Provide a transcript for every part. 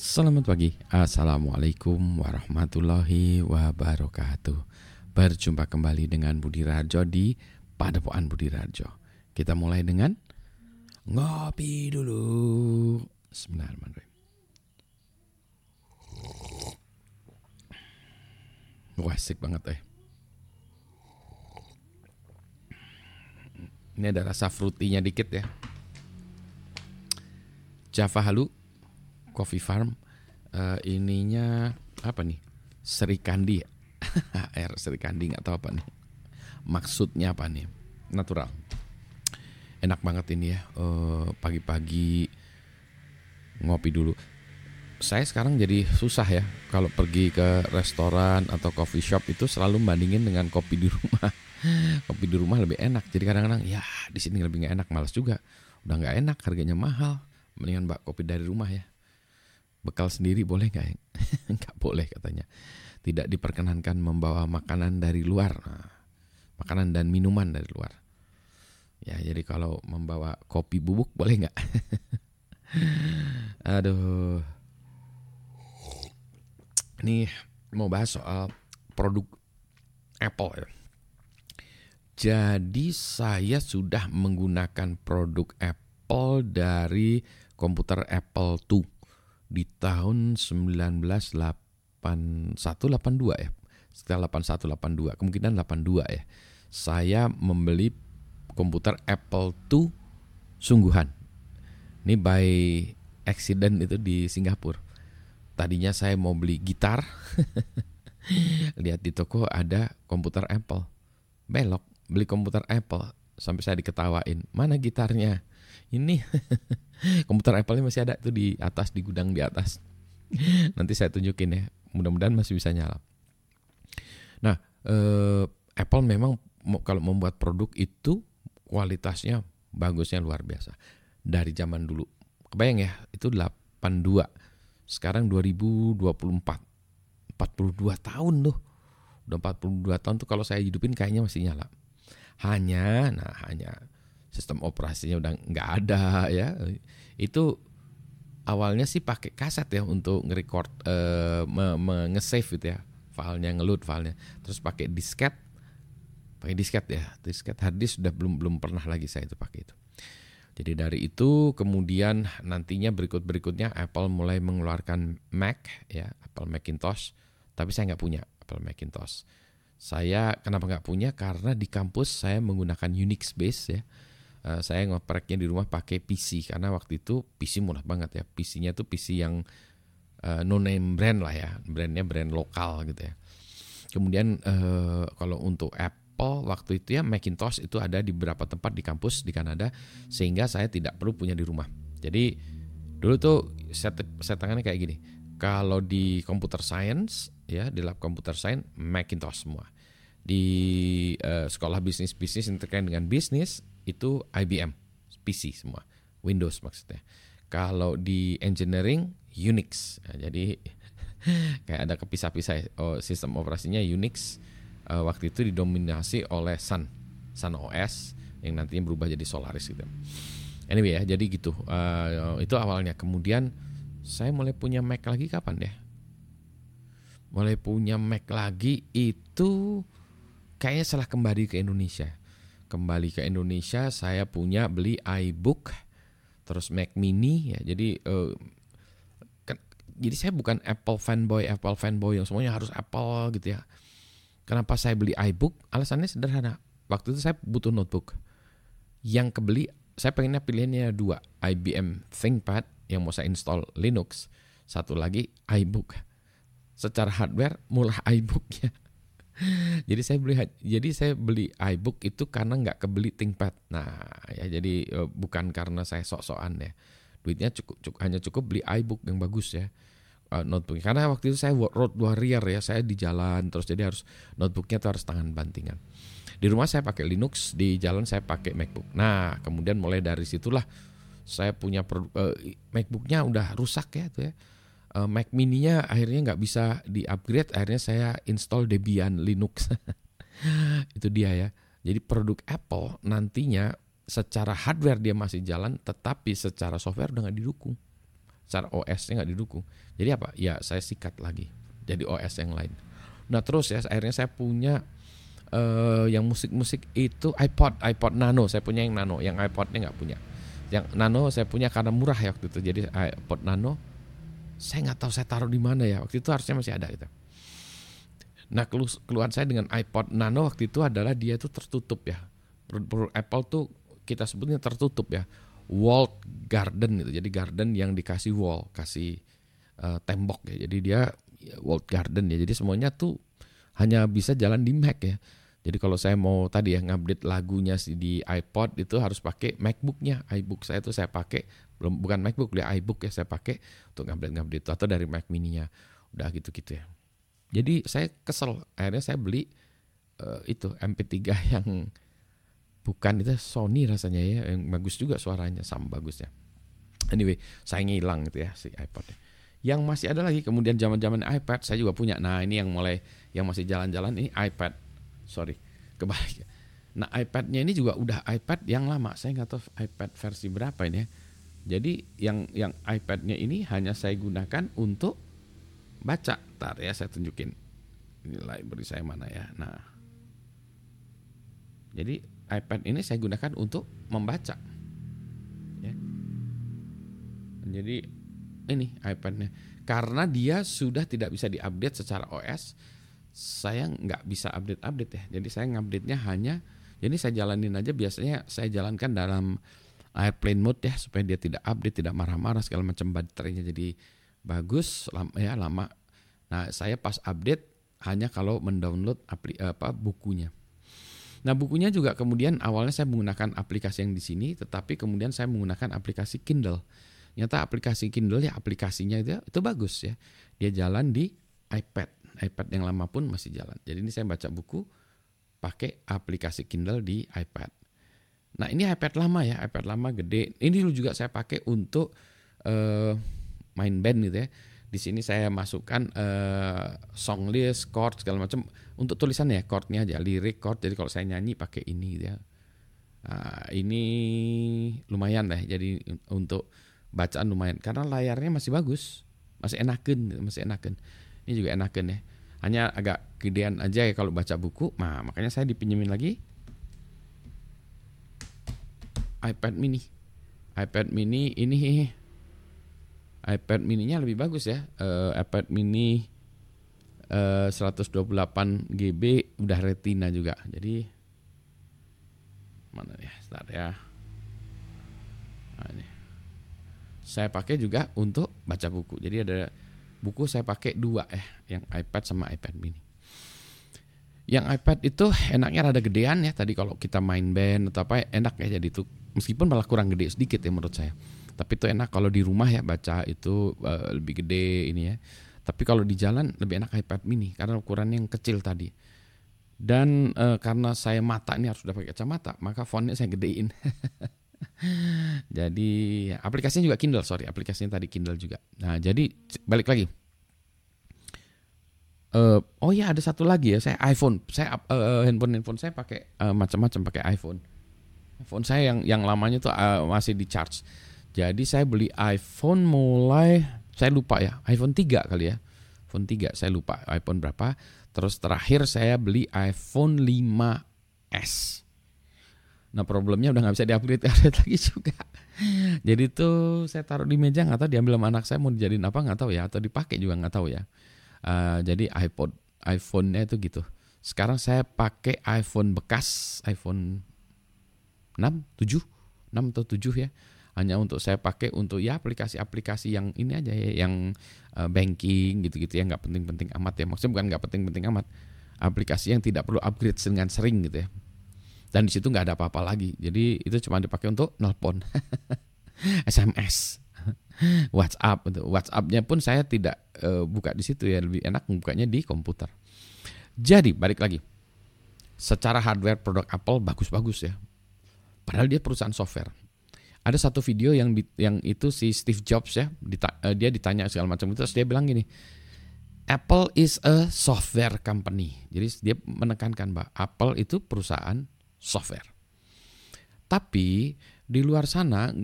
Selamat pagi, Assalamualaikum warahmatullahi wabarakatuh. Berjumpa kembali dengan Budi Rajo di Padepokan Budi Rajo. Kita mulai dengan Ngopi dulu. Bismillahirrahmanirrahim. Wah asik banget eh. Ini ada rasa fruitynya dikit ya. Java Halu Coffee Farm uh, ininya apa nih? Serikandi air serikandi nggak tahu apa nih. Maksudnya apa nih? Natural. Enak banget ini ya uh, pagi-pagi ngopi dulu. Saya sekarang jadi susah ya kalau pergi ke restoran atau coffee shop itu selalu bandingin dengan kopi di rumah. Kopi di rumah lebih enak. Jadi kadang-kadang ya di sini lebih nggak enak. Malas juga. Udah nggak enak harganya mahal. Mendingan mbak kopi dari rumah ya bekal sendiri boleh nggak? nggak boleh katanya. Tidak diperkenankan membawa makanan dari luar. Nah, makanan dan minuman dari luar. Ya, jadi kalau membawa kopi bubuk boleh nggak? Aduh. Ini mau bahas soal produk Apple ya. Jadi saya sudah menggunakan produk Apple dari komputer Apple II di tahun 1981 82 ya. Sekitar 81 82, kemungkinan 82 ya. Saya membeli komputer Apple II sungguhan. Ini by accident itu di Singapura. Tadinya saya mau beli gitar. Lihat di toko ada komputer Apple. Belok beli komputer Apple sampai saya diketawain. Mana gitarnya? Ini komputer Apple ini masih ada tuh di atas di gudang di atas. Nanti saya tunjukin ya. Mudah-mudahan masih bisa nyala. Nah, eh, Apple memang kalau membuat produk itu kualitasnya bagusnya luar biasa. Dari zaman dulu. Kebayang ya, itu 82. Sekarang 2024. 42 tahun tuh. Udah 42 tahun tuh kalau saya hidupin kayaknya masih nyala. Hanya, nah hanya sistem operasinya udah nggak ada ya. Itu awalnya sih pakai kaset ya untuk nge-record uh, nge-save gitu ya filenya ngeload filenya. Terus pakai disket pakai disket ya. Disket hard disk sudah belum belum pernah lagi saya itu pakai itu. Jadi dari itu kemudian nantinya berikut berikutnya Apple mulai mengeluarkan Mac ya Apple Macintosh. Tapi saya nggak punya Apple Macintosh. Saya kenapa nggak punya? Karena di kampus saya menggunakan Unix base ya uh, saya ngopreknya di rumah pakai PC karena waktu itu PC murah banget ya. PC-nya tuh PC yang uh, no name brand lah ya, brandnya brand lokal gitu ya. Kemudian uh, kalau untuk Apple waktu itu ya Macintosh itu ada di beberapa tempat di kampus di Kanada sehingga saya tidak perlu punya di rumah. Jadi dulu tuh set setangannya kayak gini. Kalau di computer science ya di lab computer science Macintosh semua. Di uh, sekolah bisnis bisnis yang terkait dengan bisnis itu IBM PC semua. Windows maksudnya. Kalau di engineering Unix. Nah, jadi kayak ada kepisah-pisah oh, sistem operasinya Unix. Uh, waktu itu didominasi oleh Sun. Sun OS yang nantinya berubah jadi Solaris gitu. Anyway ya jadi gitu. Uh, itu awalnya. Kemudian saya mulai punya Mac lagi kapan ya? Mulai punya Mac lagi itu kayaknya setelah kembali ke Indonesia kembali ke Indonesia saya punya beli iBook terus Mac Mini ya. Jadi uh, kan, jadi saya bukan Apple fanboy Apple fanboy yang semuanya harus Apple gitu ya. Kenapa saya beli iBook? Alasannya sederhana. Waktu itu saya butuh notebook. Yang kebeli saya pengennya pilihannya dua IBM ThinkPad yang mau saya install Linux. Satu lagi iBook. Secara hardware mulai iBook ya jadi saya beli jadi saya beli iBook itu karena nggak kebeli ThinkPad. Nah, ya jadi eh, bukan karena saya sok-sokan ya. Duitnya cukup, cukup hanya cukup beli iBook yang bagus ya. Uh, notebook karena waktu itu saya road warrior ya saya di jalan terus jadi harus notebooknya tuh harus tangan bantingan di rumah saya pakai Linux di jalan saya pakai MacBook nah kemudian mulai dari situlah saya punya uh, MacBooknya udah rusak ya tuh ya uh, Mac Mini-nya akhirnya nggak bisa di-upgrade, akhirnya saya install Debian Linux. itu dia ya. Jadi produk Apple nantinya secara hardware dia masih jalan, tetapi secara software udah nggak didukung. secara OS-nya nggak didukung. Jadi apa? Ya saya sikat lagi jadi OS yang lain. Nah terus ya akhirnya saya punya uh, yang musik-musik itu iPod, iPod Nano. Saya punya yang Nano, yang iPodnya nggak punya. Yang Nano saya punya karena murah ya waktu itu. Jadi iPod Nano saya nggak tahu saya taruh di mana ya. Waktu itu harusnya masih ada gitu. Nah keluhan saya dengan iPod Nano waktu itu adalah dia itu tertutup ya. Produk Apple tuh kita sebutnya tertutup ya walled garden gitu. Jadi garden yang dikasih wall, kasih uh, tembok ya. Jadi dia ya, walled garden ya. Jadi semuanya tuh hanya bisa jalan di Mac ya. Jadi kalau saya mau tadi ya ngupdate lagunya di iPod itu harus pakai MacBooknya. iBook saya tuh saya pakai belum bukan MacBook dia iBook ya saya pakai untuk ngupdate ngupdate itu atau dari Mac mininya. Udah gitu-gitu ya. Jadi saya kesel akhirnya saya beli uh, itu MP3 yang bukan itu Sony rasanya ya yang bagus juga suaranya sama bagusnya anyway saya ngilang gitu ya si iPod yang masih ada lagi kemudian zaman zaman iPad saya juga punya nah ini yang mulai yang masih jalan-jalan ini iPad sorry kebalik. Nah iPadnya ini juga udah iPad yang lama. Saya nggak tahu iPad versi berapa ini ya. Jadi yang yang iPadnya ini hanya saya gunakan untuk baca. Tar ya saya tunjukin. Ini library saya mana ya? Nah. Jadi iPad ini saya gunakan untuk membaca. Ya. Jadi ini iPadnya. Karena dia sudah tidak bisa diupdate secara OS, saya nggak bisa update-update ya. Jadi saya ngupdate-nya hanya, jadi saya jalanin aja biasanya saya jalankan dalam airplane mode ya supaya dia tidak update, tidak marah-marah segala macam baterainya jadi bagus lama, ya lama. Nah saya pas update hanya kalau mendownload apli, apa bukunya. Nah bukunya juga kemudian awalnya saya menggunakan aplikasi yang di sini, tetapi kemudian saya menggunakan aplikasi Kindle. Nyata aplikasi Kindle ya aplikasinya itu itu bagus ya. Dia jalan di iPad, iPad yang lama pun masih jalan. Jadi ini saya baca buku pakai aplikasi Kindle di iPad. Nah ini iPad lama ya, iPad lama gede. Ini dulu juga saya pakai untuk uh, main band gitu ya di sini saya masukkan uh, song list, chord segala macam untuk tulisan ya chordnya aja, lirik chord. Jadi kalau saya nyanyi pakai ini gitu ya. Nah, ini lumayan lah jadi untuk bacaan lumayan karena layarnya masih bagus, masih enakan, masih enakan. Ini juga enakan ya. Hanya agak gedean aja ya kalau baca buku. Nah, makanya saya dipinjemin lagi iPad mini. iPad mini ini iPad mininya lebih bagus ya. Uh, iPad mini uh, 128 GB udah retina juga. Jadi mana ya? Start ya. Nah, ini. Saya pakai juga untuk baca buku. Jadi ada buku saya pakai dua eh, yang iPad sama iPad mini. Yang iPad itu enaknya rada gedean ya. Tadi kalau kita main band atau apa enak ya jadi itu meskipun malah kurang gede sedikit ya menurut saya. Tapi itu enak kalau di rumah ya baca itu uh, lebih gede ini ya. Tapi kalau di jalan lebih enak iPad mini karena ukurannya yang kecil tadi. Dan uh, karena saya mata ini harus udah pakai kacamata, maka fontnya saya gedein. jadi aplikasinya juga Kindle, sorry aplikasinya tadi Kindle juga. Nah jadi balik lagi. Uh, oh ya ada satu lagi ya saya iPhone, saya uh, handphone handphone saya pakai uh, macam-macam pakai iPhone. iPhone saya yang yang lamanya tuh uh, masih di charge jadi saya beli iPhone mulai saya lupa ya, iPhone 3 kali ya. iPhone 3 saya lupa iPhone berapa. Terus terakhir saya beli iPhone 5S. Nah problemnya udah nggak bisa diupgrade upgrade lagi juga. Jadi tuh saya taruh di meja nggak tahu diambil sama anak saya mau dijadiin apa nggak tahu ya atau dipakai juga nggak tahu ya. Uh, jadi iPod iPhone-nya itu gitu. Sekarang saya pakai iPhone bekas iPhone 6, 7, 6 atau 7 ya hanya untuk saya pakai untuk ya aplikasi-aplikasi yang ini aja ya yang uh, banking gitu-gitu ya nggak penting-penting amat ya maksudnya bukan nggak penting-penting amat aplikasi yang tidak perlu upgrade dengan sering gitu ya dan di situ nggak ada apa-apa lagi. Jadi itu cuma dipakai untuk nelpon. SMS WhatsApp. Untuk WhatsAppnya pun saya tidak uh, buka di situ ya. Lebih enak bukanya di komputer. Jadi balik lagi. Secara hardware produk Apple bagus-bagus ya. Padahal dia perusahaan software. Ada satu video yang yang itu si Steve Jobs ya uh, dia ditanya segala macam itu terus dia bilang gini Apple is a software company. Jadi dia menekankan bahwa Apple itu perusahaan software tapi di luar sana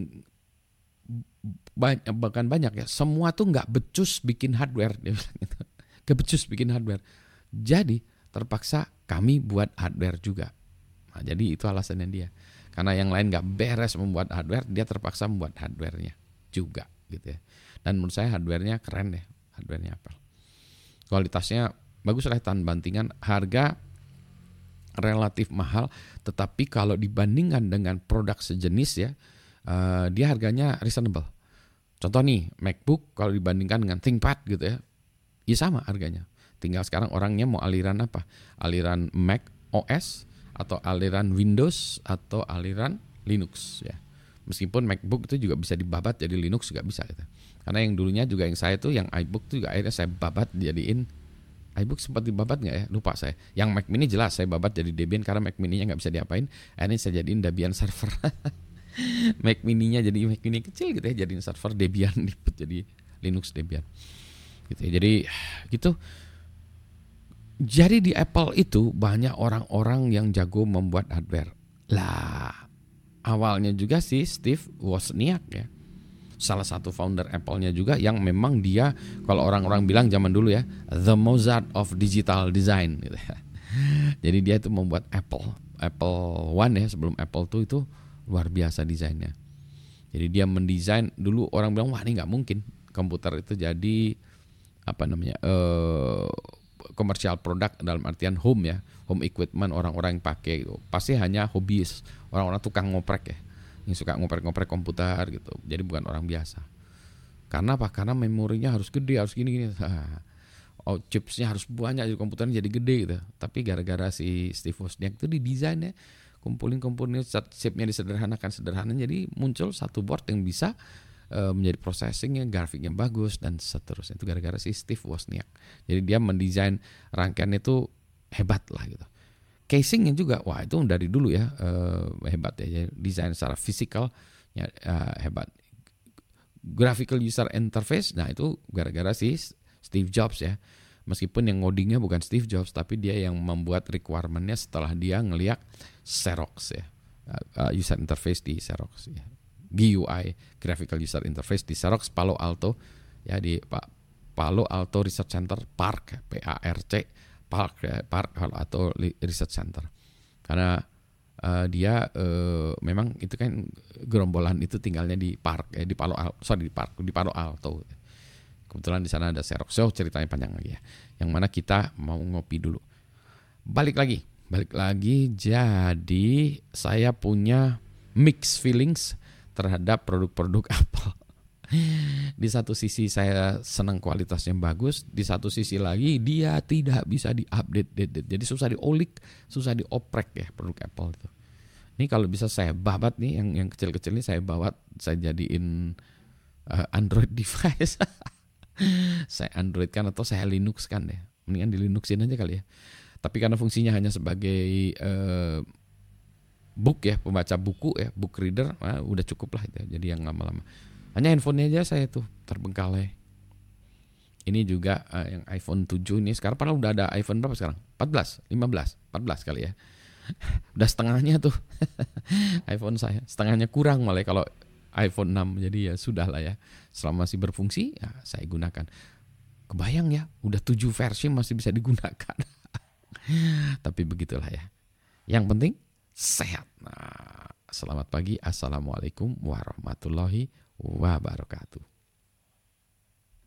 banyak bahkan banyak ya semua tuh nggak becus bikin hardware dia bilang gitu. Gak becus bikin hardware. Jadi terpaksa kami buat hardware juga. Nah, jadi itu alasannya dia. Karena yang lain nggak beres membuat hardware, dia terpaksa membuat hardwarenya juga gitu ya. Dan menurut saya hardwarenya keren deh, hardwarenya Apple. Kualitasnya bagus lah tanpa bantingan. Harga relatif mahal, tetapi kalau dibandingkan dengan produk sejenis ya, uh, dia harganya reasonable. Contoh nih, MacBook kalau dibandingkan dengan ThinkPad gitu ya, ya sama harganya. Tinggal sekarang orangnya mau aliran apa? Aliran Mac OS atau aliran Windows atau aliran Linux ya. Meskipun MacBook itu juga bisa dibabat jadi Linux juga bisa gitu. Karena yang dulunya juga yang saya tuh yang iBook tuh juga akhirnya saya babat jadiin iBook sempat dibabat nggak ya? Lupa saya. Yang Mac Mini jelas saya babat jadi Debian karena Mac Mini-nya nggak bisa diapain. Akhirnya saya jadiin Debian server. Mac Mini-nya jadi Mac Mini kecil gitu ya, jadiin server Debian jadi Linux Debian. Gitu ya. Jadi gitu jadi di Apple itu banyak orang-orang yang jago membuat hardware. Lah, awalnya juga sih Steve Wozniak ya. Salah satu founder Apple-nya juga yang memang dia kalau orang-orang bilang zaman dulu ya, the Mozart of digital design gitu ya. Jadi dia itu membuat Apple, Apple One ya sebelum Apple II itu luar biasa desainnya. Jadi dia mendesain dulu orang bilang wah ini nggak mungkin komputer itu jadi apa namanya uh, komersial produk dalam artian home ya, home equipment orang-orang yang pakai gitu. Pasti hanya hobis, orang-orang tukang ngoprek ya, yang suka ngoprek-ngoprek komputer gitu. Jadi bukan orang biasa. Karena apa? Karena memorinya harus gede, harus gini-gini. Oh, chipsnya harus banyak, jadi komputernya jadi gede gitu. Tapi gara-gara si Steve Wozniak itu didesain ya, kumpulin komponen chipnya disederhanakan sederhana jadi muncul satu board yang bisa Eh, menjadi processingnya, grafiknya bagus dan seterusnya. Itu gara-gara si Steve Wozniak. Jadi dia mendesain rangkaian itu hebat lah gitu. Casingnya juga, wah itu dari dulu ya uh, hebat ya. Desain secara fisikal ya, uh, hebat. Graphical user interface, nah itu gara-gara si Steve Jobs ya. Meskipun yang ngodingnya bukan Steve Jobs, tapi dia yang membuat requirementnya setelah dia ngeliat Xerox ya, uh, user interface di Xerox ya. GUI Graphical User Interface di Xerox Palo Alto ya di Palo Alto Research Center Park P A R C Park ya, Park Alto Research Center. Karena uh, dia uh, memang itu kan gerombolan itu tinggalnya di Park eh, di Palo Alto sorry di Park di Palo Alto. Kebetulan di sana ada Xerox. So ceritanya panjang lagi ya. Yang mana kita mau ngopi dulu. Balik lagi balik lagi. Jadi saya punya mix feelings terhadap produk-produk Apple. Di satu sisi saya senang kualitasnya bagus, di satu sisi lagi dia tidak bisa diupdate, jadi susah diolik, susah dioprek ya produk Apple itu. Ini kalau bisa saya babat nih yang yang kecil-kecil ini saya bawa saya jadiin uh, Android device. saya Android kan atau saya Linux kan deh. Mendingan di Linuxin aja kali ya. Tapi karena fungsinya hanya sebagai uh, book ya pembaca buku ya book reader nah, udah cukup lah itu jadi yang lama-lama hanya handphonenya aja saya tuh terbengkalai. Ini juga uh, yang iPhone 7 ini sekarang padahal udah ada iPhone berapa sekarang? 14 15 14 kali ya. Udah setengahnya tuh iPhone saya setengahnya kurang malah kalau iPhone 6 jadi ya sudah lah ya selama masih berfungsi ya saya gunakan. Kebayang ya udah 7 versi masih bisa digunakan. Tapi begitulah ya. Yang penting sehat. Nah, selamat pagi. Assalamualaikum warahmatullahi wabarakatuh.